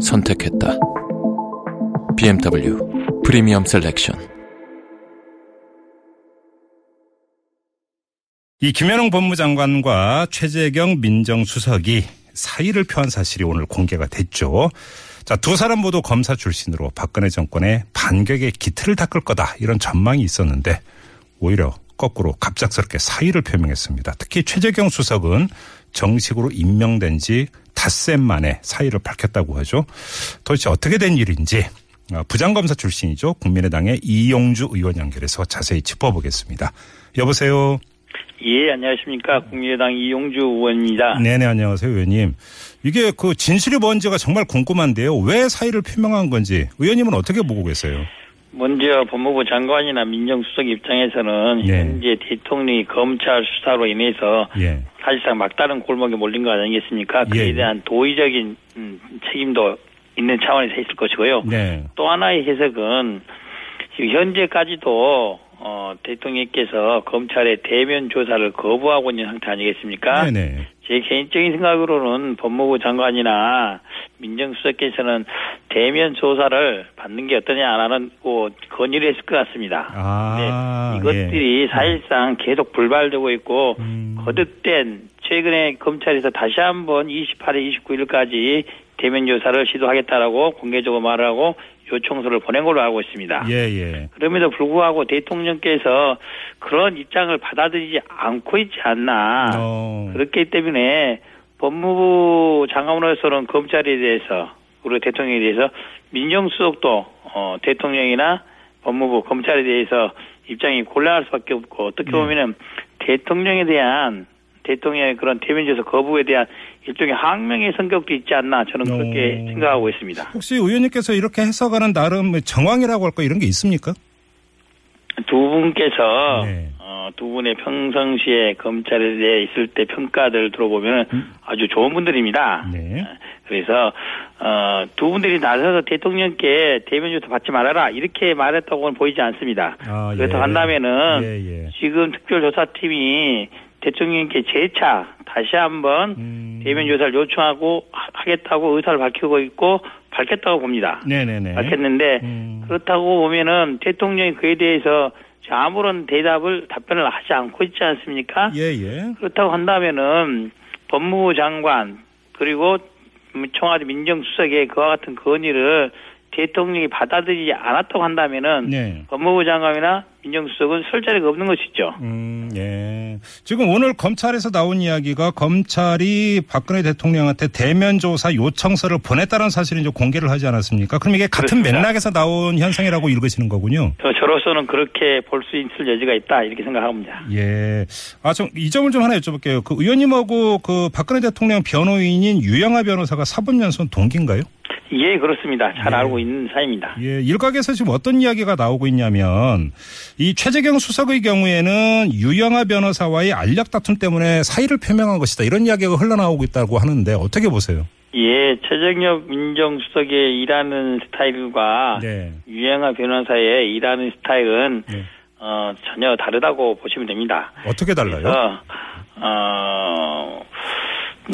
선택했다. BMW Premium Selection. 이 김현웅 법무장관과 최재경 민정수석이 사의를 표한 사실이 오늘 공개가 됐죠. 자, 두 사람 모두 검사 출신으로 박근혜 정권의 반격의 기틀을 닦을 거다. 이런 전망이 있었는데 오히려 거꾸로 갑작스럽게 사의를 표명했습니다. 특히 최재경 수석은 정식으로 임명된 지 닷새 만에 사의를 밝혔다고 하죠. 도대체 어떻게 된 일인지 어, 부장검사 출신이죠. 국민의당의 이용주 의원 연결해서 자세히 짚어보겠습니다. 여보세요. 예, 안녕하십니까. 국민의당 이용주 의원입니다. 네네, 안녕하세요, 의원님. 이게 그 진실이 뭔지가 정말 궁금한데요. 왜 사의를 표명한 건지 의원님은 어떻게 보고 계세요? 먼저 법무부 장관이나 민정수석 입장에서는 네. 현재 대통령이 검찰 수사로 인해서 예. 사실상 막다른 골목에 몰린 거 아니겠습니까? 그에 예. 대한 도의적인 음, 책임도 있는 차원에서 있을 것이고요. 네. 또 하나의 해석은 지금 현재까지도 어, 대통령께서 검찰의 대면 조사를 거부하고 있는 상태 아니겠습니까? 네네. 제 개인적인 생각으로는 법무부 장관이나 민정수석께서는 대면 조사를 받는 게 어떠냐 라는 고 건의를 했을 것 같습니다. 아. 네, 이것들이 예. 사실상 계속 불발되고 있고 음. 거듭된 최근에 검찰에서 다시 한번 28일, 29일까지 대면 조사를 시도하겠다라고 공개적으로 말하고 요청서를 보낸 걸로 알고 있습니다. 예, 예. 그럼에도 불구하고 대통령께서 그런 입장을 받아들이지 않고 있지 않나. 어. 그렇기 때문에 법무부 장관으로서는 검찰에 대해서 그리고 대통령에 대해서 민정수석도 어, 대통령이나 법무부 검찰에 대해서 입장이 곤란할 수밖에 없고 어떻게 네. 보면은 대통령에 대한 대통령의 그런 대면조사 거부에 대한 일종의 항명의 성격도 있지 않나 저는 그렇게 어. 생각하고 있습니다. 혹시 의원님께서 이렇게 해석하는 나름 정황이라고 할까 이런 게 있습니까? 두 분께서 네. 어, 두 분의 평상시에 검찰에 대해 있을 때 평가들 들어보면 아주 좋은 분들입니다. 음. 네. 그래서 어, 두 분들이 나서서 대통령께 대면 조사 받지 말아라 이렇게 말했다고는 보이지 않습니다. 아, 그렇다고 예. 한다면은 예, 예. 지금 특별조사팀이 대통령께 재차 다시 한번 음. 대면 조사를 요청하고 하- 하겠다고 의사를 밝히고 있고 밝혔다고 봅니다. 네네네. 밝혔는데 음. 그렇다고 보면은 대통령이 그에 대해서 아무런 대답을 답변을 하지 않고 있지 않습니까? 예, 예. 그렇다고 한다면은 법무부 장관 그리고 청와대 민정수석의 그와 같은 건의를 대통령이 받아들이지 않았다고 한다면은 네. 법무부 장관이나 민정수석은 설 자리가 없는 것이죠. 음, 예. 지금 오늘 검찰에서 나온 이야기가 검찰이 박근혜 대통령한테 대면 조사 요청서를 보냈다는 사실을 이제 공개를 하지 않았습니까? 그럼 이게 같은 그렇습니다. 맥락에서 나온 현상이라고 읽으시는 거군요. 저- 저로서는 그렇게 볼 수 있을 여지가 있다 이렇게 생각합니다. 예. 아, 좀, 이 점을 좀 하나 여쭤볼게요. 그 의원님하고 그 박근혜 대통령 변호인인 유영아 변호사가 사법연수원 동기인가요? 예, 그렇습니다. 잘 예. 알고 있는 사입니다. 예, 일각에서 지금 어떤 이야기가 나오고 있냐면 이 최재경 수석의 경우에는 유영아 변호사와의 알력 다툼 때문에 사의를 표명한 것이다. 이런 이야기가 흘러나오고 있다고 하는데 어떻게 보세요? 예, 최정엽 민정수석의 일하는 스타일과 네. 유영아 변호사의 일하는 스타일은 네. 어, 전혀 다르다고 보시면 됩니다. 어떻게 달라요? 그래서 어,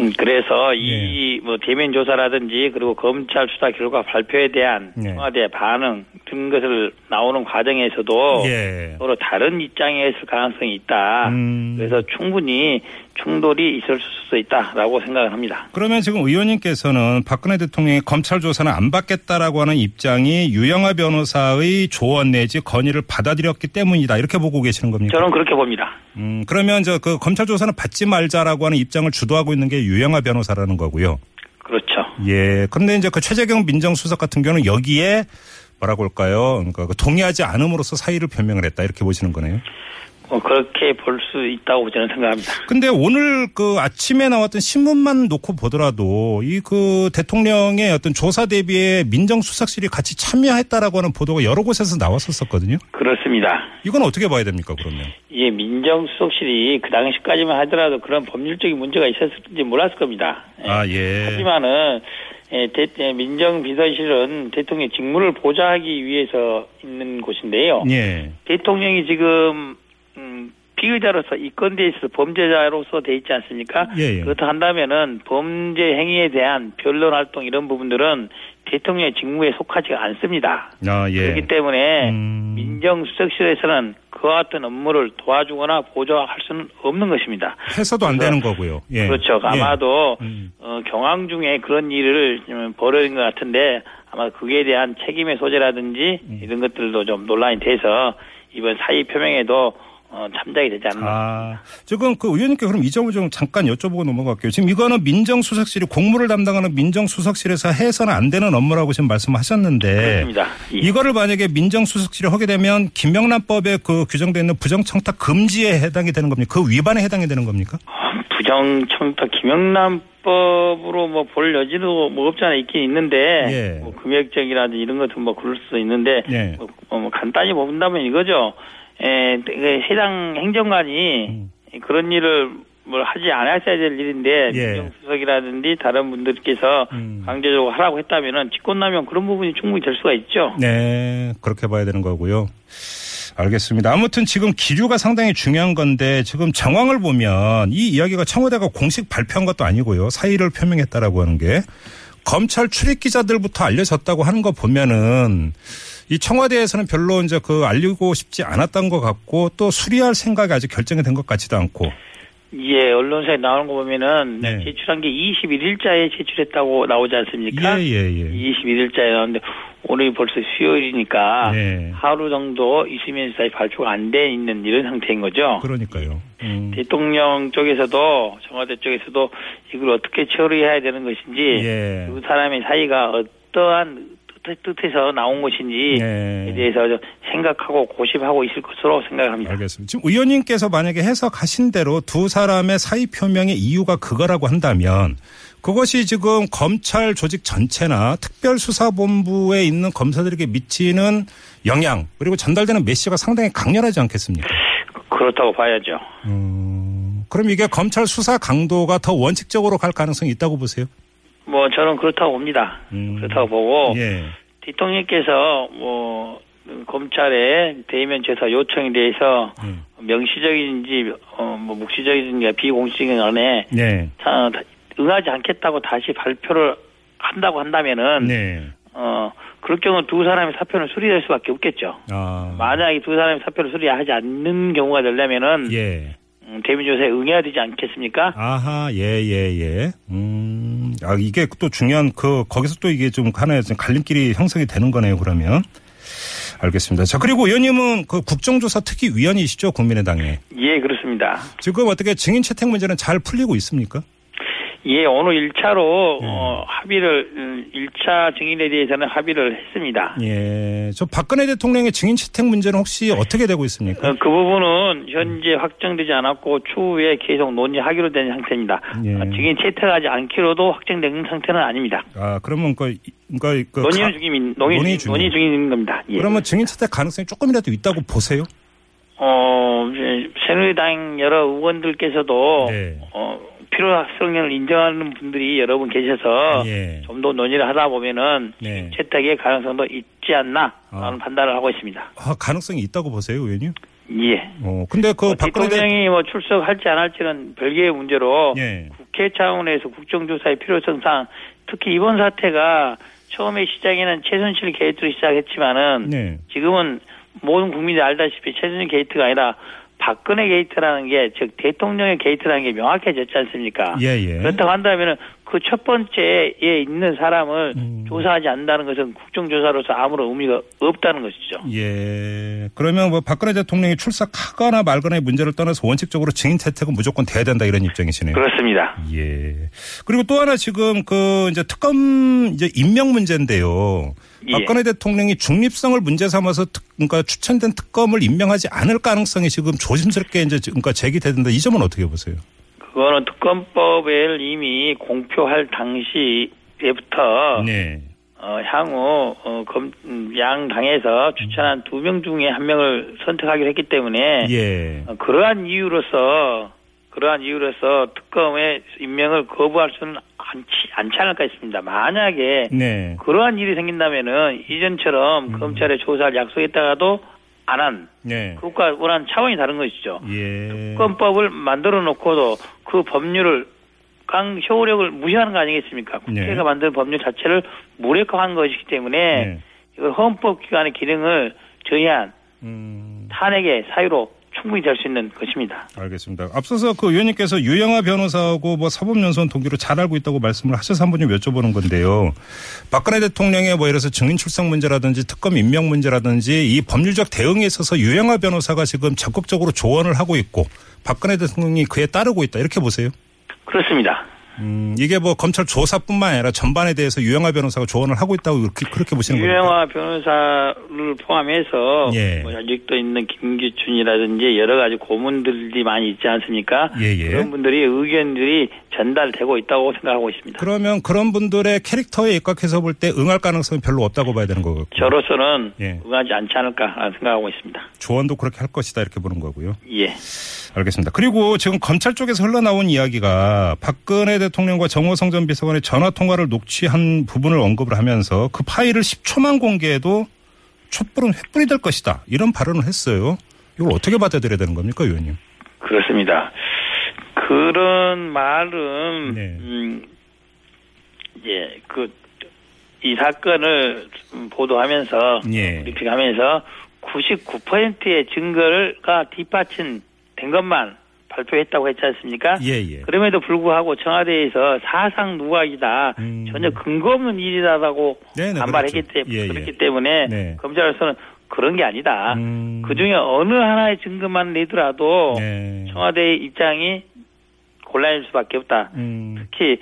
음, 그래서 네. 이뭐 대면 조사라든지 그리고 검찰 수사 결과 발표에 대한 네. 청와대 반응 등 것을 나오는 과정에서도 예. 서로 다른 입장에 있을 가능성이 있다. 음. 그래서 충분히 충돌이 있을 수 있다라고 생각을 합니다. 그러면 지금 의원님께서는 박근혜 대통령이 검찰 조사는 안 받겠다라고 하는 입장이 유영아 변호사의 조언 내지 건의를 받아들였기 때문이다. 이렇게 보고 계시는 겁니까? 저는 그렇게 봅니다. 음, 그러면 저 그 검찰 조사는 받지 말자라고 하는 입장을 주도하고 있는 게 유영아 변호사라는 거고요. 그렇죠. 예. 그런데 이제 그 최재경 민정수석 같은 경우는 여기에 뭐라고 할까요? 그러니까 그 동의하지 않음으로써 사의를 표명을 했다 이렇게 보시는 거네요. 뭐 그렇게 볼 수 있다고 저는 생각합니다. 근데 오늘 그 아침에 나왔던 신문만 놓고 보더라도 이 그 대통령의 어떤 조사 대비에 민정수석실이 같이 참여했다라고 하는 보도가 여러 곳에서 나왔었었거든요. 그렇습니다. 이건 어떻게 봐야 됩니까, 그러면? 예, 민정수석실이 그 당시까지만 하더라도 그런 법률적인 문제가 있었을지 몰랐을 겁니다. 예. 아, 예. 하지만은 예, 대, 예, 민정비서실은 대통령 직무를 보좌하기 위해서 있는 곳인데요. 예. 대통령이 지금 음, 피의자로서 이건대에 있어서 범죄자로서 돼 있지 않습니까? 예, 예. 그렇다 한다면은 범죄 행위에 대한 변론 활동 이런 부분들은 대통령의 직무에 속하지가 않습니다. 아, 예. 그렇기 때문에 음. 민정수석실에서는 그와 같은 업무를 도와주거나 보조할 수는 없는 것입니다. 해서도 안 되는 거고요. 예. 그렇죠. 예. 아마도 음. 어, 경황 중에 그런 일을 좀 벌어진 것 같은데 아마 그에 대한 책임의 소재라든지 음. 이런 것들도 좀 논란이 돼서 이번 사의 표명에도 어, 참작이 되지 않나. 아, 지금 그 의원님께 그럼 이 점을 좀 잠깐 여쭤보고 넘어갈게요. 지금 이거는 민정수석실이 공무를 담당하는 민정수석실에서 해서는 안 되는 업무라고 지금 말씀하셨는데 그렇습니다. 예. 이거를 만약에 민정수석실이 하게 되면 김명란법에 그 규정되어 있는 부정청탁 금지에 해당이 되는 겁니까? 그 위반에 해당이 되는 겁니까? 어, 부정청탁 김영란법으로 뭐 볼 여지도 뭐 없지 않아 있긴 있는데 예. 뭐 금액적이라든지 이런 것은 뭐 그럴 수도 있는데 예. 뭐, 어, 뭐 간단히 본다면 이거죠. 에, 그 해당 행정관이 음. 그런 일을 뭘 하지 않았어야 될 일인데 예. 민정수석이라든지 다른 분들께서 음. 강제적으로 하라고 했다면은 직권남용 그런 부분이 충분히 될 수가 있죠. 네, 그렇게 봐야 되는 거고요. 알겠습니다. 아무튼 지금 기류가 상당히 중요한 건데 지금 정황을 보면 이 이야기가 청와대가 공식 발표한 것도 아니고요. 사의를 표명했다라고 하는 게 검찰 출입 기자들부터 알려졌다고 하는 거 보면은 이 청와대에서는 별로 이제 그 알리고 싶지 않았던 것 같고 또 수리할 생각이 아직 결정이 된 것 같지도 않고. 예, 언론사에 나오는 거 보면은 네. 제출한 게 21일자에 제출했다고 나오지 않습니까? 예, 예, 예. 21일자에 나오는데 오늘이 벌써 수요일이니까 네. 하루 정도 있으면서 발표가 안 돼 있는 이런 상태인 거죠. 그러니까요. 음. 대통령 쪽에서도 청와대 쪽에서도 이걸 어떻게 처리해야 되는 것인지 예. 두 사람의 사이가 어떠한 뜻- 뜻에서 나온 것인지에 예. 대해서 좀 생각하고 고심하고 있을 것으로 생각합니다. 알겠습니다. 지금 의원님께서 만약에 해석하신 대로 두 사람의 사의 표명의 이유가 그거라고 한다면 그것이 지금 검찰 조직 전체나 특별수사본부에 있는 검사들에게 미치는 영향 그리고 전달되는 메시지가 상당히 강렬하지 않겠습니까? 그렇다고 봐야죠. 음, 그럼 이게 검찰 수사 강도가 더 원칙적으로 갈 가능성이 있다고 보세요? 뭐 저는 그렇다고 봅니다. 음. 그렇다고 보고 예. 대통령께서 뭐 검찰의 대면 조사 요청에 대해서 음. 명시적인지 어 뭐 묵시적인지 비공식적인 안에 네. 다- 다- 응하지 않겠다고 다시 발표를 한다고 한다면은 네. 어 그럴 경우 두 사람의 사표는 수리될 수밖에 없겠죠. 아. 만약에 두 사람의 사표를 수리하지 않는 경우가 되려면은 예. 음, 대면 조사에 응해야 되지 않겠습니까? 아하, 예, 예, 예. 음, 아, 이게 또 중요한, 그, 거기서 또 이게 좀 하나의 좀 갈림길이 형성이 되는 거네요, 그러면. 알겠습니다. 자, 그리고 의원님은 그 국정조사 특위 위원이시죠, 국민의당에. 예, 그렇습니다. 지금 어떻게 증인 채택 문제는 잘 풀리고 있습니까? 예, 오늘 1차로 네. 어, 합의를 음, 1차 증인에 대해서는 합의를 했습니다. 예. 저 박근혜 대통령의 증인 채택 문제는 혹시 어떻게 되고 있습니까? 어, 그 부분은 현재 확정되지 않았고 추후에 계속 논의하기로 된 상태입니다. 예. 어, 증인 채택하지 않기로도 확정된 상태는 아닙니다. 아, 그러면 그, 그러니까 그. 논의는 가- 중인 논의, 논의 중 중인- 논의 중인 겁니다. 예. 그러면 증인 채택 가능성이 조금이라도 있다고 보세요? 어, 새누리당 여러 의원들께서도 네. 어, 필요성을 인정하는 분들이 여러 분 계셔서 예. 좀더 논의를 하다 보면은 네. 채택의 가능성도 있지 않나라는 아. 판단을 하고 있습니다. 아, 가능성이 있다고 보세요, 의원님? 예. 어, 근데 그 뭐 박근혜 대 대통령이 뭐 출석할지 안 할지는 별개의 문제로 예. 국회 차원에서 국정조사의 필요성상 특히 이번 사태가 처음에 시작에는 최순실 게이트로 시작했지만은 네. 지금은 모든 국민이 알다시피 최순실 게이트가 아니라 박근혜 게이트라는 게 즉 대통령의 게이트라는 게 명확해졌지 않습니까? 예, 예. 그렇다고 한다면은 그 첫 번째에 있는 사람을 음. 조사하지 않는다는 것은 국정조사로서 아무런 의미가 없다는 것이죠. 예. 그러면 뭐 박근혜 대통령이 출석하거나 말거나의 문제를 떠나서 원칙적으로 증인 채택은 무조건 돼야 된다 이런 입장이시네요. 그렇습니다. 예. 그리고 또 하나 지금 그 이제 특검 이제 임명 문제인데요. 예. 박근혜 대통령이 중립성을 문제 삼아서 특, 그러니까 추천된 특검을 임명하지 않을 가능성이 지금 조심스럽게 이제 그러니까 제기되는데 이 점은 어떻게 보세요? 그거는 특검법을 이미 공표할 당시에부터 네. 어, 향후 어, 검, 음, 양 당에서 추천한 두 명 중에 한 명을 선택하기로 했기 때문에 예. 어, 그러한 이유로서 그러한 이유로서 특검의 임명을 거부할 수는 않지, 않지 않을까 했습니다. 만약에 네. 그러한 일이 생긴다면은 이전처럼 음. 검찰에 조사를 약속했다가도 안한 네. 그것과 원하는 차원이 다른 것이죠. 예. 특검법을 만들어 놓고도 그 법률을 강 효력을 무시하는 거 아니겠습니까? 국회가 네. 만든 법률 자체를 무력화한 것이기 때문에 네. 이걸 헌법기관의 기능을 저해한 음. 탄핵의 사유로 충분히 될 수 있는 것입니다. 알겠습니다. 앞서서 그 의원님께서 유영아 변호사하고 뭐 사법연수원 동기로 잘 알고 있다고 말씀을 하셔서 한 번 좀 여쭤보는 건데요. 박근혜 대통령의 뭐 예를 들어서 증인 출석 문제라든지 특검 임명 문제라든지 이 법률적 대응에 있어서 유영아 변호사가 지금 적극적으로 조언을 하고 있고 박근혜 대통령이 그에 따르고 있다 이렇게 보세요. 그렇습니다. 음, 이게 뭐 검찰 조사뿐만 아니라 전반에 대해서 유영아 변호사가 조언을 하고 있다고 그렇게, 그렇게 보시는 겁니까? 유영아 변호사를 포함해서 예. 뭐 아직도 있는 김기춘이라든지 여러 가지 고문들이 많이 있지 않습니까? 예, 예. 그런 분들이 의견들이 전달되고 있다고 생각하고 있습니다. 그러면 그런 분들의 캐릭터에 입각해서 볼 때 응할 가능성은 별로 없다고 봐야 되는 거고 저로서는 예. 응하지 않지 않을까 생각하고 있습니다. 조언도 그렇게 할 것이다 이렇게 보는 거고요. 예. 알겠습니다. 그리고 지금 검찰 쪽에서 흘러나온 이야기가 박근혜 대통령과 정호성 전 비서관의 전화 통화를 녹취한 부분을 언급을 하면서 그 파일을 10초만 공개해도 촛불은 횃불이 될 것이다. 이런 발언을 했어요. 이걸 어떻게 받아들여야 되는 겁니까, 의원님? 그렇습니다. 그런 말은 네. 음, 예, 그 이 사건을 보도하면서 예. 브리핑하면서 99%의 증거가 뒷받침된 것만 발표했다고 했지 않습니까? 예, 예. 그럼에도 불구하고 청와대에서 사상 누각이다, 음. 전혀 근거 없는 일이다라고 네네, 반발했기 그렇죠. 때문에 예, 예. 그렇기 때문에 네. 검찰에서는 그런 게 아니다. 음. 그 중에 어느 하나의 증거만 내더라도 네. 청와대의 입장이 곤란할 수밖에 없다. 음. 특히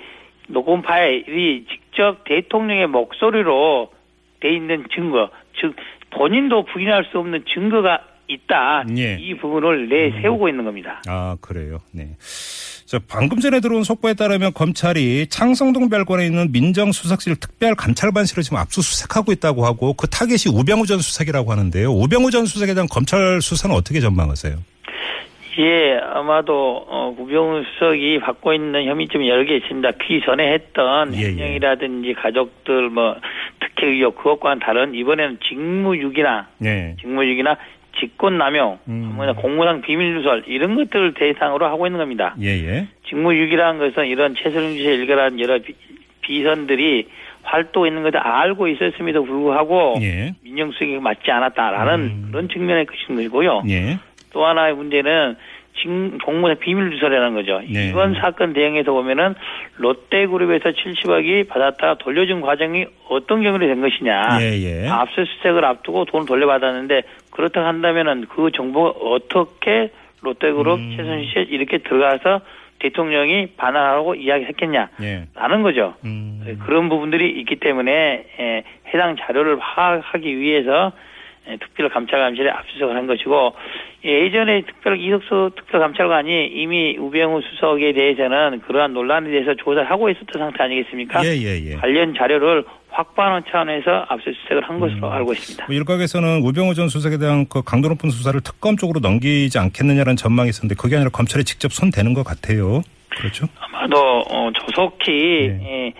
녹음 파일이 직접 대통령의 목소리로 돼 있는 증거, 즉 본인도 부인할 수 없는 증거가 있다. 예. 이 부분을 내세우고 있는 겁니다. 아, 그래요. 네. 자, 방금 전에 들어온 속보에 따르면 검찰이 창성동 별관에 있는 민정수석실 특별감찰반실을 지금 압수수색하고 있다고 하고 그 타겟이 우병우 전 수석이라고 하는데요. 우병우 전 수석에 대한 검찰 수사는 어떻게 전망하세요? 예, 아마도 어, 구병우 수석이 받고 있는 혐의점이 여러 개 있습니다. 그 전에 했던 예, 예. 횡령이라든지 가족들 뭐 특혜 의혹 그것과는 다른 이번에는 직무유기나 네. 직무유기나 직권남용, 음. 공무상 비밀누설 이런 것들을 대상으로 하고 있는 겁니다. 예, 예. 직무유기라는 것은 이런 최선주에 일가라는 여러 비, 비선들이 활동했는 것을 알고 있었음에도 불구하고 예. 민정수석이 맞지 않았다라는 음. 그런 측면의 것이고요. 예. 또 하나의 문제는 직- 공무원 비밀 누설이라는 거죠. 네. 이번 사건 대응에서 보면은 롯데그룹에서 70억이 받았다가 돌려준 과정이 어떤 경우로 된 것이냐. 예, 예. 압수수색을 앞두고 돈을 돌려받았는데 그렇다 고 한다면은 그 정보가 어떻게 롯데그룹 음. 최순실 이렇게 들어가서 대통령이 반환하고 이야기했겠냐. 예. 라는 거죠. 음. 그런 부분들이 있기 때문에 에, 해당 자료를 파악하기 위해서 에, 특별 감찰관실에 압수수색을 한 것이고 예전에 특별 이석수 특별 감찰관이 이미 우병우 수석에 대해서는 그러한 논란에 대해서 조사를 하고 있었던 상태 아니겠습니까? 예, 예, 예. 관련 자료를 확보하는 차원에서 압수수색을 한 음. 것으로 알고 있습니다. 뭐 일각에서는 우병우 전 수석에 대한 그 강도 높은 수사를 특검 쪽으로 넘기지 않겠느냐라는 전망이 있었는데 그게 아니라 검찰이 직접 손 대는 것 같아요. 그렇죠? 아마도 어, 조속히 네. 예,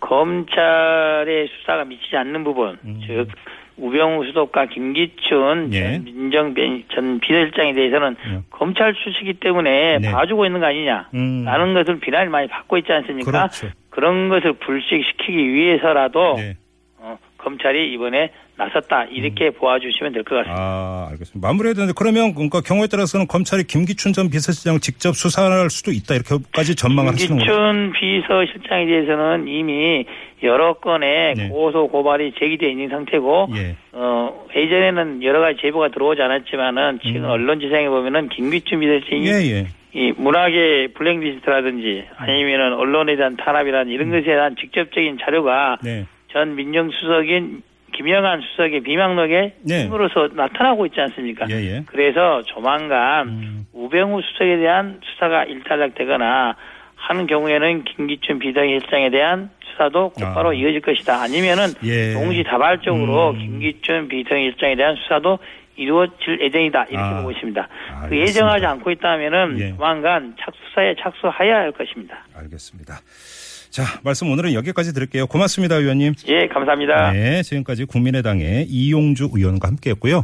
검찰의 수사가 미치지 않는 부분, 음. 즉 우병우 수석과 김기춘 예. 전 민정 전 비서실장에 대해서는 예. 검찰 출시기 때문에 네. 봐주고 있는 거 아니냐. 음. 라는 것을 비난을 많이 받고 있지 않습니까? 그렇죠. 런 것을 불식시키기 위해서라도 네. 어, 검찰이 이번에 나섰다 이렇게 보아주시면 될 것 같습니다. 아, 알겠습니다. 마무리해야 되는데 그러면 그러니까 경우에 따라서는 검찰이 김기춘 전 비서실장을 직접 수사할 수도 있다 이렇게까지 전망을 하시는 거예요. 김기춘 비서실장에 대해서는 이미 여러 건의 네. 고소 고발이 제기되어 있는 상태고 예. 어 예전에는 여러 가지 제보가 들어오지 않았지만은 지금 언론 지상에 보면은 김기춘 비서실장이 음. 예, 예. 이 문학의 블랙리스트라든지 아니면은 언론에 대한 탄압이라든 이런 것에 대한 직접적인 자료가 네. 전 민정수석인 김영한 수석의 비망록에 네. 힘으로서 나타나고 있지 않습니까? 예, 예. 그래서 조만간 음. 우병우 수석에 대한 수사가 일단락되거나 하는 경우에는 김기춘 비서실장에 대한 수사도 곧바로 아. 이어질 것이다. 아니면은 예. 동시다발적으로 음. 김기춘 비서실장에 대한 수사도 이루어질 예정이다 이렇게 아. 보고 있습니다. 그 알겠습니다. 예정하지 않고 있다면은 예. 조만간 착수사에 착수하여야 할 것입니다. 알겠습니다. 자, 말씀 오늘은 여기까지 드릴게요. 고맙습니다, 의원님. 예, 감사합니다. 네, 지금까지 국민의당의 이용주 의원과 함께했고요.